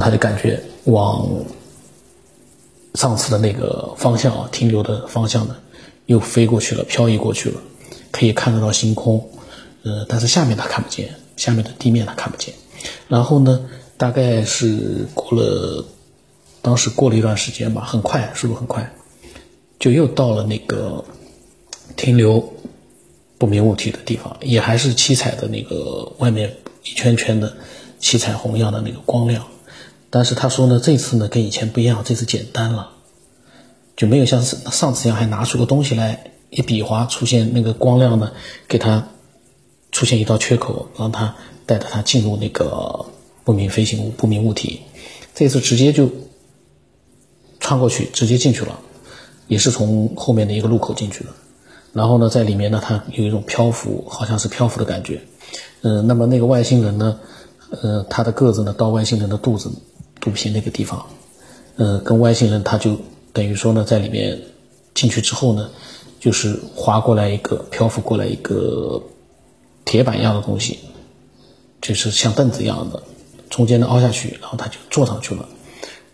他就感觉往上次的那个方向啊，停留的方向呢，又飞过去了，漂移过去了，可以看得到星空，呃，但是下面他看不见，下面的地面他看不见。然后呢，大概是过了，当时过了一段时间吧，很快，速度很快，就又到了那个停留不明物体的地方，也还是七彩的那个外面一圈圈的七彩虹一样的那个光亮。但是他说呢，这次呢跟以前不一样，这次简单了，就没有像上次一样还拿出个东西来一比划，出现那个光亮呢，给他出现一道缺口，让他带着他进入那个不明飞行物、不明物体。这次直接就穿过去，直接进去了，也是从后面的一个路口进去的。然后呢，在里面呢，他有一种漂浮，好像是漂浮的感觉。嗯，那么那个外星人呢，呃，他的个子呢到外星人的肚子。肚皮那个地方，呃，跟外星人他就等于说呢，在里面进去之后呢，就是划过来一个漂浮过来一个铁板一样的东西，就是像凳子一样的，中间呢凹下去，然后他就坐上去了。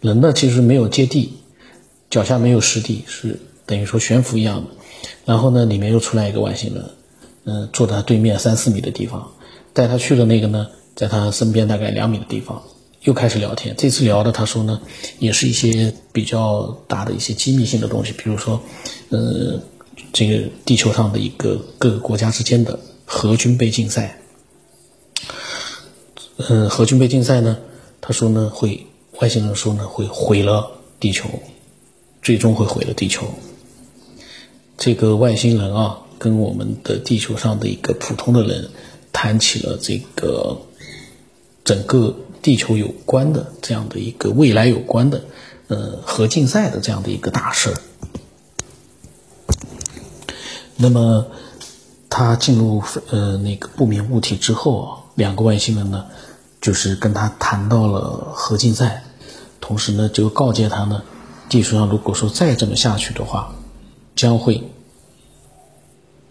人呢其实没有接地，脚下没有实地，是等于说悬浮一样的。然后呢，里面又出来一个外星人，嗯，坐在对面三四米的地方，带他去的那个呢，在他身边大概两米的地方。又开始聊天，这次聊的他说呢，也是一些比较大的一些机密性的东西，比如说，呃，这个地球上的一个各个国家之间的核军备竞赛，呃，核军备竞赛呢，他说呢会外星人说呢会毁了地球，最终会毁了地球。这个外星人啊，跟我们的地球上的一个普通的人谈起了这个整个。地球有关的这样的一个未来有关的，呃，核竞赛的这样的一个大事儿。那么，他进入呃那个不明物体之后啊，两个外星人呢，就是跟他谈到了核竞赛，同时呢，就告诫他呢，地球上如果说再这么下去的话，将会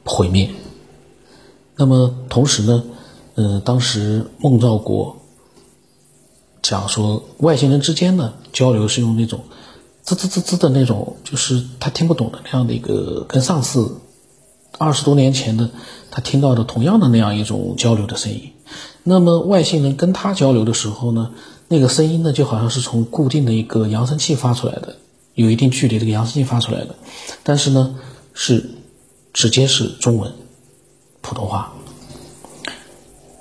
毁灭。那么同时呢，呃，当时孟兆国。讲说外星人之间呢交流是用那种滋滋滋滋的那种，就是他听不懂的那样的一个，跟上次二十多年前的他听到的同样的那样一种交流的声音。那么外星人跟他交流的时候呢，那个声音呢就好像是从固定的一个扬声器发出来的，有一定距离这个扬声器发出来的，但是呢是直接是中文普通话。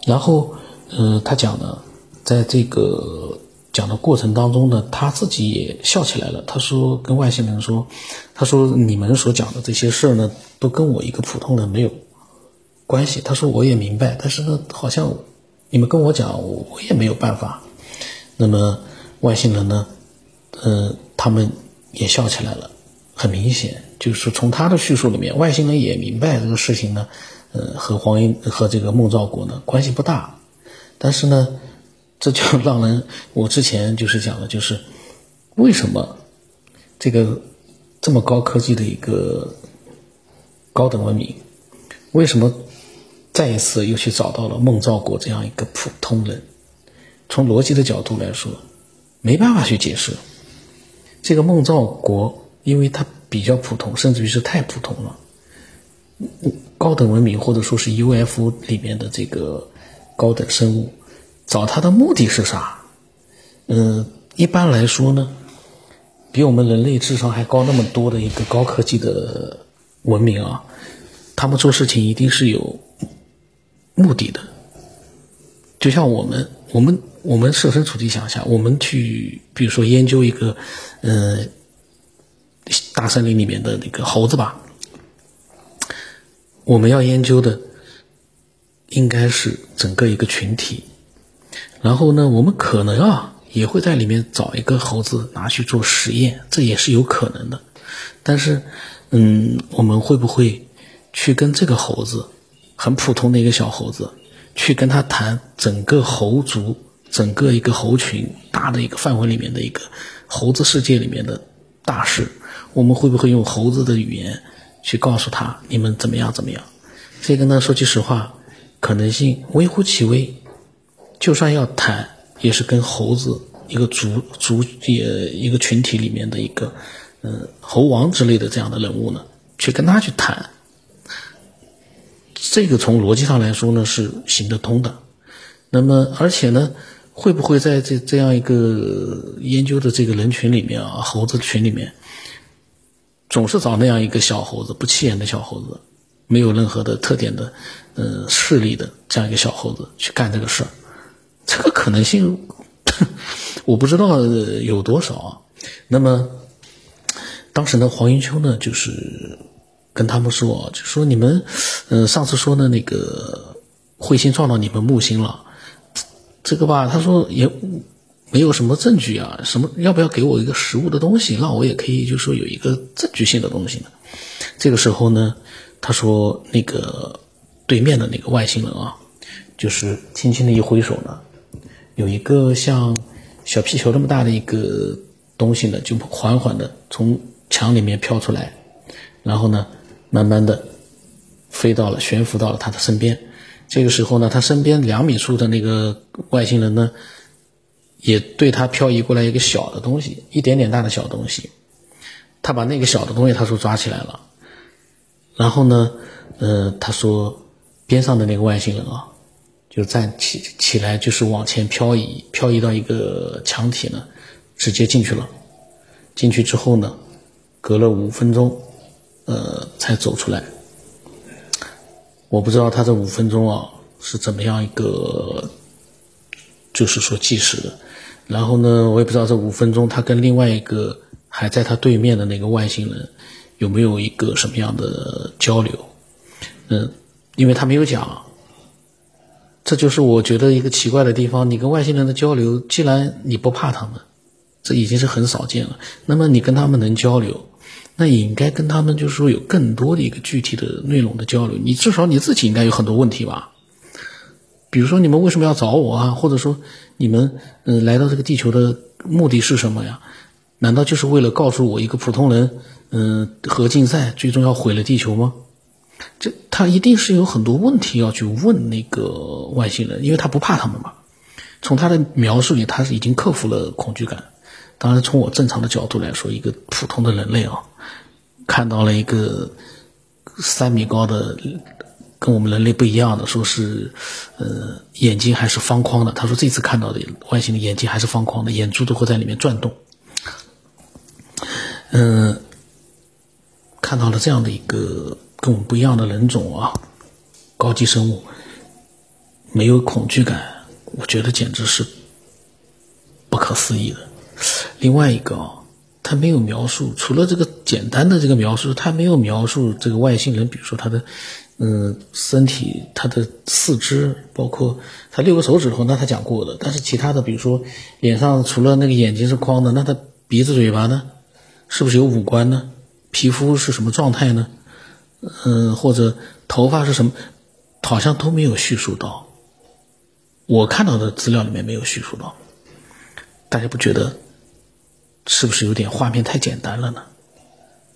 然后呃他讲呢。在这个讲的过程当中呢，他自己也笑起来了。他说：“跟外星人说，他说你们所讲的这些事儿呢，都跟我一个普通人没有关系。他说我也明白，但是呢，好像你们跟我讲，我也没有办法。那么外星人呢，呃，他们也笑起来了。很明显，就是从他的叙述里面，外星人也明白这个事情呢，呃，和黄英和这个孟兆国呢关系不大，但是呢。”这就让人，我之前就是讲的，就是为什么这个这么高科技的一个高等文明，为什么再一次又去找到了孟兆国这样一个普通人？从逻辑的角度来说，没办法去解释。这个孟兆国，因为他比较普通，甚至于是太普通了。高等文明或者说是 UFO 里面的这个高等生物。找他的目的是啥？嗯，一般来说呢，比我们人类智商还高那么多的一个高科技的文明啊，他们做事情一定是有目的的。就像我们，我们，我们设身处地想想，我们去，比如说研究一个，呃，大森林里面的那个猴子吧，我们要研究的应该是整个一个群体。然后呢，我们可能啊也会在里面找一个猴子拿去做实验，这也是有可能的。但是，嗯，我们会不会去跟这个猴子，很普通的一个小猴子，去跟他谈整个猴族、整个一个猴群大的一个范围里面的一个猴子世界里面的大事？我们会不会用猴子的语言去告诉他你们怎么样怎么样？这个呢，说句实话，可能性微乎其微。就算要谈，也是跟猴子一个族族也一个群体里面的一个，呃，猴王之类的这样的人物呢，去跟他去谈，这个从逻辑上来说呢是行得通的。那么，而且呢，会不会在这这样一个研究的这个人群里面啊，猴子群里面，总是找那样一个小猴子，不起眼的小猴子，没有任何的特点的，呃，势力的这样一个小猴子去干这个事儿，这个可能性，我不知道有多少啊。那么，当时呢，黄云秋呢，就是跟他们说，就说你们，呃，上次说的那个彗星撞到你们木星了。这个吧，他说也没有什么证据啊，什么要不要给我一个实物的东西，让我也可以就说有一个证据性的东西呢？这个时候呢，他说那个对面的那个外星人啊，就是轻轻的一挥手呢，有一个像小皮球那么大的一个东西呢，就缓缓的从墙里面飘出来，然后呢，慢慢的飞到了悬浮到了他的身边。这个时候呢，他身边两米处的那个外星人呢，也对他漂移过来一个小的东西，一点点大的小东西。他把那个小的东西，他说抓起来了。然后呢，呃，他说边上的那个外星人啊，就站起起来，就是往前漂移，漂移到一个墙体呢，直接进去了。进去之后呢，隔了五分钟，呃，才走出来。我不知道他这五分钟啊是怎么样一个，就是说计时的。然后呢，我也不知道这五分钟他跟另外一个还在他对面的那个外星人有没有一个什么样的交流。嗯，因为他没有讲。这就是我觉得一个奇怪的地方。你跟外星人的交流，既然你不怕他们，这已经是很少见了。那么你跟他们能交流？那也应该跟他们就是说有更多的一个具体的内容的交流。你至少你自己应该有很多问题吧？比如说你们为什么要找我啊？或者说你们嗯来到这个地球的目的是什么呀？难道就是为了告诉我一个普通人嗯核竞赛最终要毁了地球吗？这他一定是有很多问题要去问那个外星人，因为他不怕他们嘛。从他的描述里，他是已经克服了恐惧感。当然，从我正常的角度来说，一个普通的人类啊。看到了一个三米高的，跟我们人类不一样的，说是，呃，眼睛还是方框的。他说这次看到的外星的眼睛还是方框的，眼珠都会在里面转动。嗯，看到了这样的一个跟我们不一样的人种啊，高级生物，没有恐惧感，我觉得简直是不可思议的。另外一个啊。他没有描述，除了这个简单的这个描述，他没有描述这个外星人，比如说他的，嗯，身体、他的四肢，包括他六个手指头，那他讲过的。但是其他的，比如说脸上除了那个眼睛是框的，那他鼻子、嘴巴呢，是不是有五官呢？皮肤是什么状态呢？嗯，或者头发是什么？好像都没有叙述到。我看到的资料里面没有叙述到，大家不觉得？是不是有点画面太简单了呢？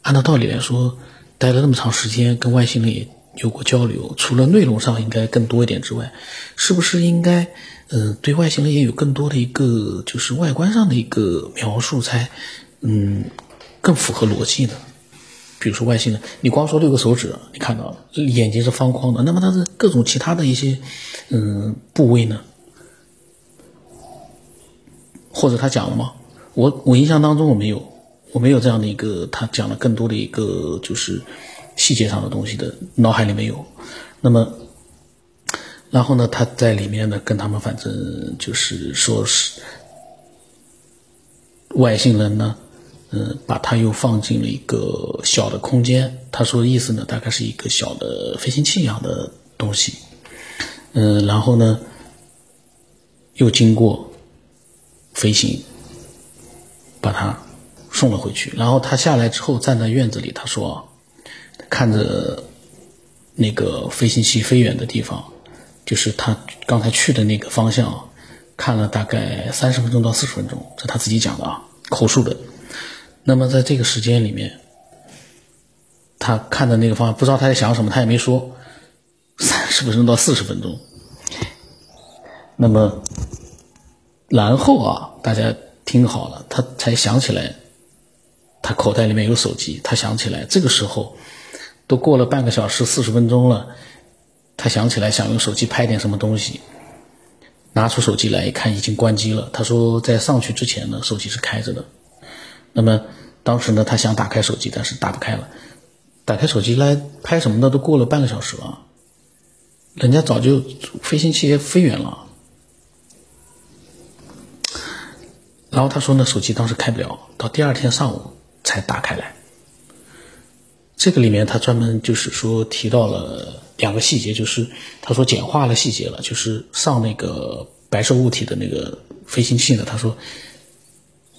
按照道理来说，待了那么长时间，跟外星人也有过交流，除了内容上应该更多一点之外，是不是应该，呃，对外星人也有更多的一个就是外观上的一个描述，才，嗯，更符合逻辑呢？比如说外星人，你光说六个手指，你看到了眼睛是方框的，那么它的各种其他的一些，嗯，部位呢？或者他讲了吗？我我印象当中我没有，我没有这样的一个他讲了更多的一个就是细节上的东西的脑海里没有。那么，然后呢，他在里面呢跟他们反正就是说是外星人呢，嗯，把他又放进了一个小的空间。他说的意思呢，大概是一个小的飞行器一样的东西，嗯，然后呢又经过飞行。把他送了回去，然后他下来之后站在院子里，他说：“看着那个飞行器飞远的地方，就是他刚才去的那个方向，看了大概三十分钟到四十分钟，这他自己讲的啊，口述的。那么在这个时间里面，他看的那个方向，不知道他在想什么，他也没说。三十分钟到四十分钟，那么然后啊，大家听好了，他才想起来，他口袋里面有手机。他想起来，这个时候都过了半个小时、四十分钟了，他想起来想用手机拍点什么东西，拿出手机来一看，已经关机了。他说，在上去之前呢，手机是开着的。那么当时呢，他想打开手机，但是打不开了。打开手机来拍什么的，都过了半个小时了，人家早就飞行器也飞远了。然后他说呢，手机当时开不了，到第二天上午才打开来。这个里面他专门就是说提到了两个细节，就是他说简化了细节了，就是上那个白色物体的那个飞行器呢，他说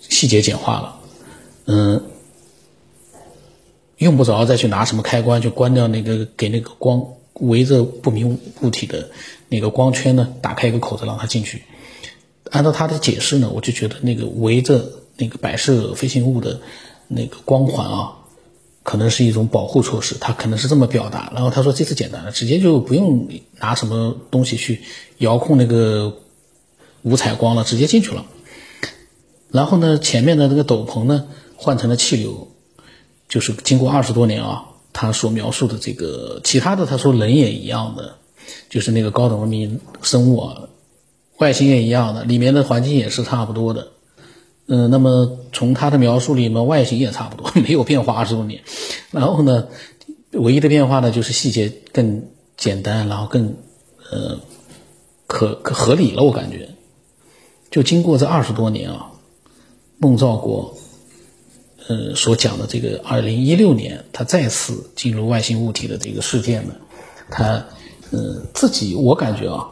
细节简化了，嗯，用不着再去拿什么开关就关掉那个给那个光围着不明物体的那个光圈呢，打开一个口子让它进去。按照他的解释呢，我就觉得那个围着那个摆设飞行物的那个光环啊，可能是一种保护措施，他可能是这么表达。然后他说这次简单了，直接就不用拿什么东西去遥控那个五彩光了，直接进去了。然后呢，前面的那个斗篷呢换成了气流，就是经过二十多年啊，他所描述的这个其他的，他说人也一样的，就是那个高等文明生物啊。外形也一样的，里面的环境也是差不多的，嗯，那么从他的描述里面，外形也差不多，没有变化二十多年。然后呢，唯一的变化呢，就是细节更简单，然后更呃可可合理了。我感觉，就经过这二十多年啊，孟兆国呃所讲的这个二零一六年他再次进入外星物体的这个事件呢，他呃自己我感觉啊。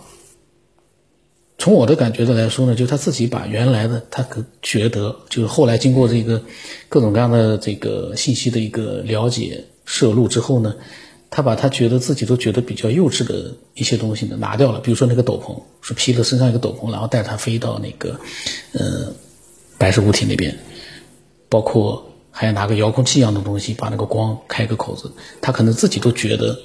从我的感觉的来说呢，就他自己把原来的他可觉得，就是后来经过这个各种各样的这个信息的一个了解摄入之后呢，他把他觉得自己都觉得比较幼稚的一些东西呢拿掉了，比如说那个斗篷，是披了身上一个斗篷，然后带他飞到那个呃白色物体那边，包括还要拿个遥控器一样的东西把那个光开个口子，他可能自己都觉得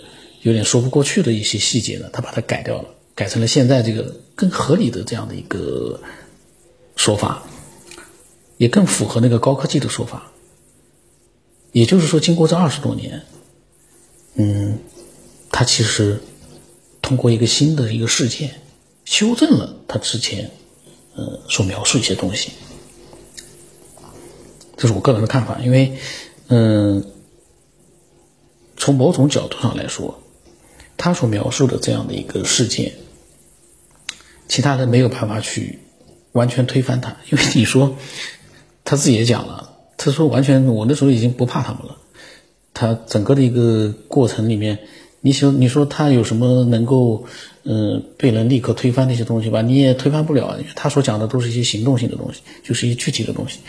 有点说不过去的一些细节呢，他把它改掉了。改成了现在这个更合理的这样的一个说法，也更符合那个高科技的说法。也就是说，经过这二十多年，嗯，他其实通过一个新的一个事件，修正了他之前呃所描述一些东西。这是我个人的看法，因为嗯，从某种角度上来说。他所描述的这样的一个事件，其他人没有办法去完全推翻他，因为你说他自己也讲了，他说完全我那时候已经不怕他们了。他整个的一个过程里面，你说你说他有什么能够嗯被人立刻推翻那些东西吧？你也推翻不了，他所讲的都是一些行动性的东西，就是一些具体的东西。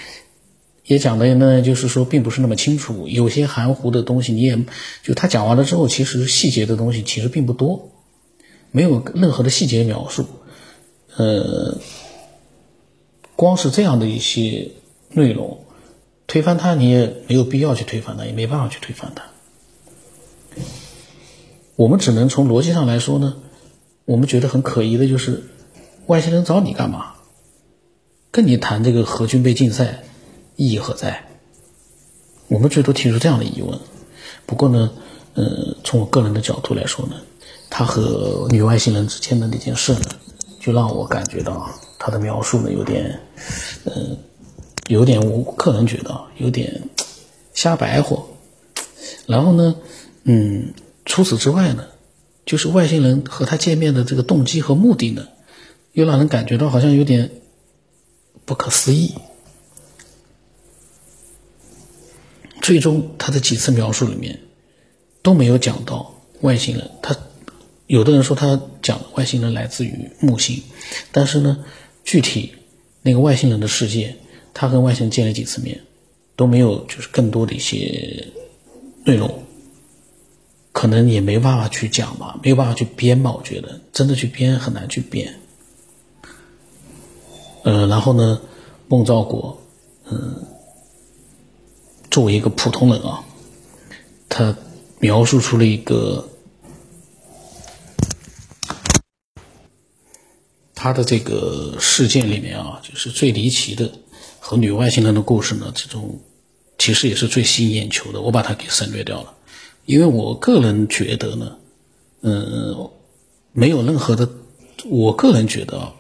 也讲的呢，就是说并不是那么清楚，有些含糊的东西，你也就他讲完了之后，其实细节的东西其实并不多，没有任何的细节描述，呃，光是这样的一些内容，推翻它你也没有必要去推翻它，也没办法去推翻它。我们只能从逻辑上来说呢，我们觉得很可疑的就是外星人找你干嘛？跟你谈这个核军备竞赛？意义何在？我们最多提出这样的疑问。不过呢，呃，从我个人的角度来说呢，他和女外星人之间的那件事呢，就让我感觉到他的描述呢有点，呃，有点我个人觉得有点瞎白活。然后呢，嗯，除此之外呢，就是外星人和他见面的这个动机和目的呢，又让人感觉到好像有点不可思议。最终，他的几次描述里面都没有讲到外星人。他有的人说他讲外星人来自于木星，但是呢，具体那个外星人的世界，他跟外星人见了几次面，都没有就是更多的一些内容，可能也没办法去讲吧，没有办法去编吧。我觉得真的去编很难去编。呃，然后呢，孟兆国，嗯。作为一个普通人啊，他描述出了一个，他的这个事件里面啊，就是最离奇的和女外星人的故事呢，这种其实也是最吸引眼球的，我把它给省略掉了，因为我个人觉得呢，嗯，没有任何的，我个人觉得啊，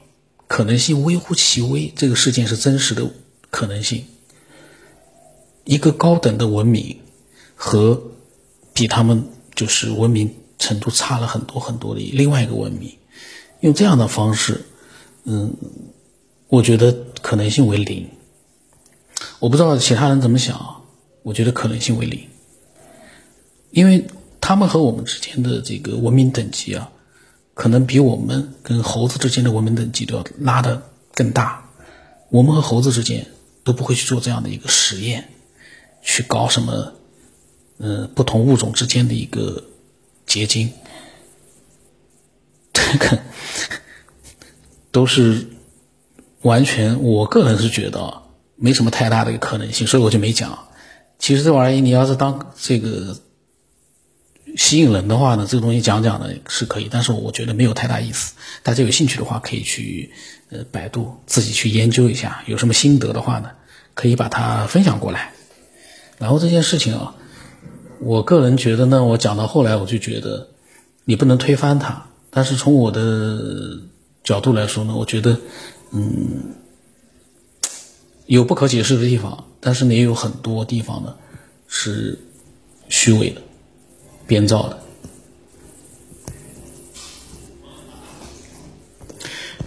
可能性微乎其微，这个事件是真实的可能性，一个高等的文明和比他们就是文明程度差了很多很多的另外一个文明。用这样的方式，嗯，我觉得可能性为零。我不知道其他人怎么想，我觉得可能性为零，因为他们和我们之间的这个文明等级啊，可能比我们跟猴子之间的文明等级都要拉得更大。我们和猴子之间都不会去做这样的一个实验，去搞什么，呃，不同物种之间的一个结晶。这个都是完全，我个人是觉得没什么太大的一个可能性，所以我就没讲。其实这玩意儿，你要是当这个吸引人的话呢，这个东西讲讲呢是可以，但是我觉得没有太大意思。大家有兴趣的话，可以去呃百度自己去研究一下，有什么心得的话呢，可以把它分享过来。然后这件事情啊，我个人觉得呢，我讲到后来，我就觉得你不能推翻它。但是从我的角度来说呢，我觉得，嗯，有不可解释的地方，但是呢，也有很多地方呢是虚伪的、编造的。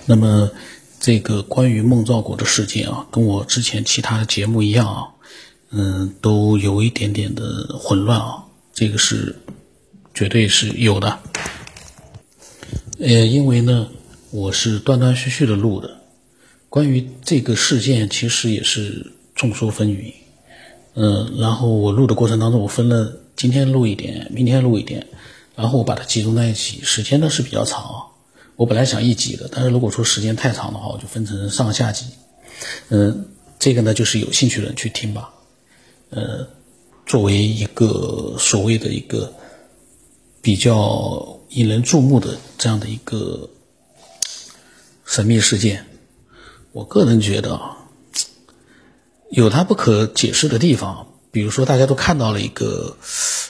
那么，这个关于孟兆国的事件啊，跟我之前其他的节目一样啊，嗯，都有一点点的混乱啊，这个是绝对是有的。呃，因为呢，我是断断续续的录的，关于这个事件，其实也是众说纷纭。嗯，然后我录的过程当中，我分了今天录一点，明天录一点，然后我把它集中在一起，时间呢是比较长啊。我本来想一集的，但是如果说时间太长的话，我就分成上下集。嗯，这个呢就是有兴趣的人去听吧。呃，作为一个所谓的一个比较。引人注目的这样的一个神秘事件，我个人觉得啊，有它不可解释的地方。比如说，大家都看到了一个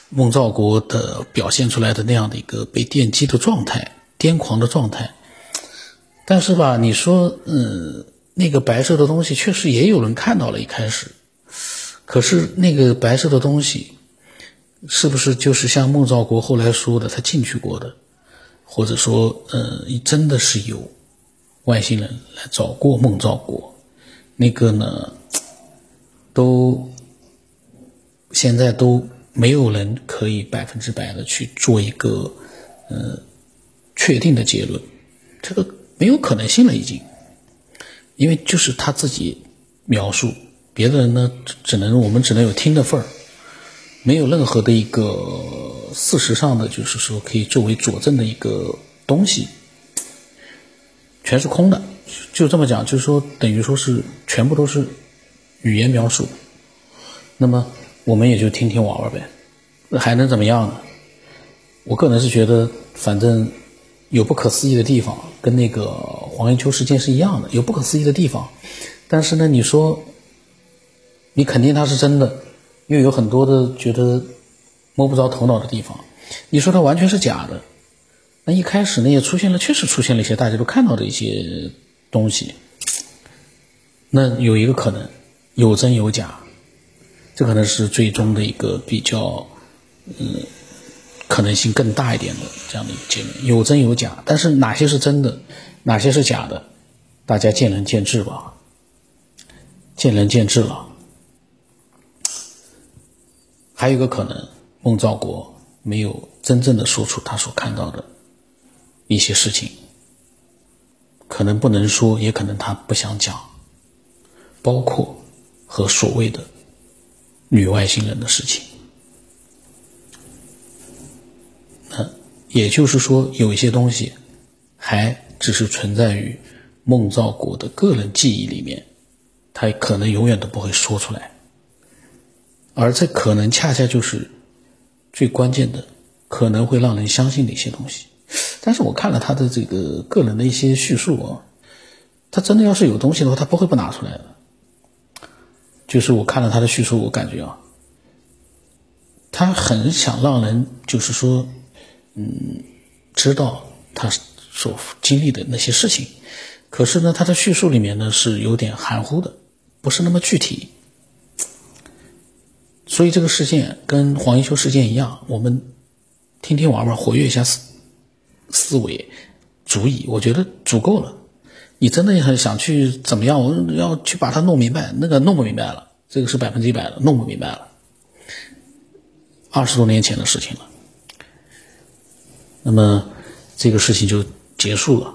孟兆国的表现出来的那样的一个被电击的状态，癫狂的状态。但是吧，你说，嗯，那个白色的东西确实也有人看到了，一开始，可是那个白色的东西。是不是就是像孟兆国后来说的，他进去过的，或者说，呃，真的是有外星人来找过孟兆国？那个呢，都现在都没有人可以百分之百的去做一个呃确定的结论，这个没有可能性了，已经，因为就是他自己描述，别的人呢，只能我们只能有听的份儿。没有任何的一个事实上的，就是说可以作为佐证的一个东西，全是空的，就这么讲，就是说等于说是全部都是语言描述。那么我们也就听听玩玩呗，那还能怎么样呢？我个人是觉得，反正有不可思议的地方，跟那个黄延秋事件是一样的，有不可思议的地方。但是呢，你说你肯定它是真的。又有很多的觉得摸不着头脑的地方，你说它完全是假的，那一开始呢也出现了，确实出现了一些大家都看到的一些东西，那有一个可能有真有假，这可能是最终的一个比较嗯可能性更大一点的这样的一个结论，有真有假，但是哪些是真的，哪些是假的，大家见仁见智吧，见仁见智了。还有一个可能，孟兆国没有真正的说出他所看到的一些事情，可能不能说，也可能他不想讲，包括和所谓的女外星人的事情。那也就是说，有一些东西还只是存在于孟兆国的个人记忆里面，他可能永远都不会说出来。而这可能恰恰就是最关键的，可能会让人相信的一些东西。但是我看了他的这个个人的一些叙述啊，他真的要是有东西的话，他不会不拿出来的。就是我看了他的叙述，我感觉啊，他很想让人就是说，嗯，知道他所经历的那些事情。可是呢，他的叙述里面呢是有点含糊的，不是那么具体。所以这个事件跟黄一秋事件一样，我们听听玩玩，活跃一下思思维，足以，我觉得足够了。你真的很想去怎么样？我要去把它弄明白，那个弄不明白了，这个是百分之一百的，弄不明白了。二十多年前的事情了，那么这个事情就结束了。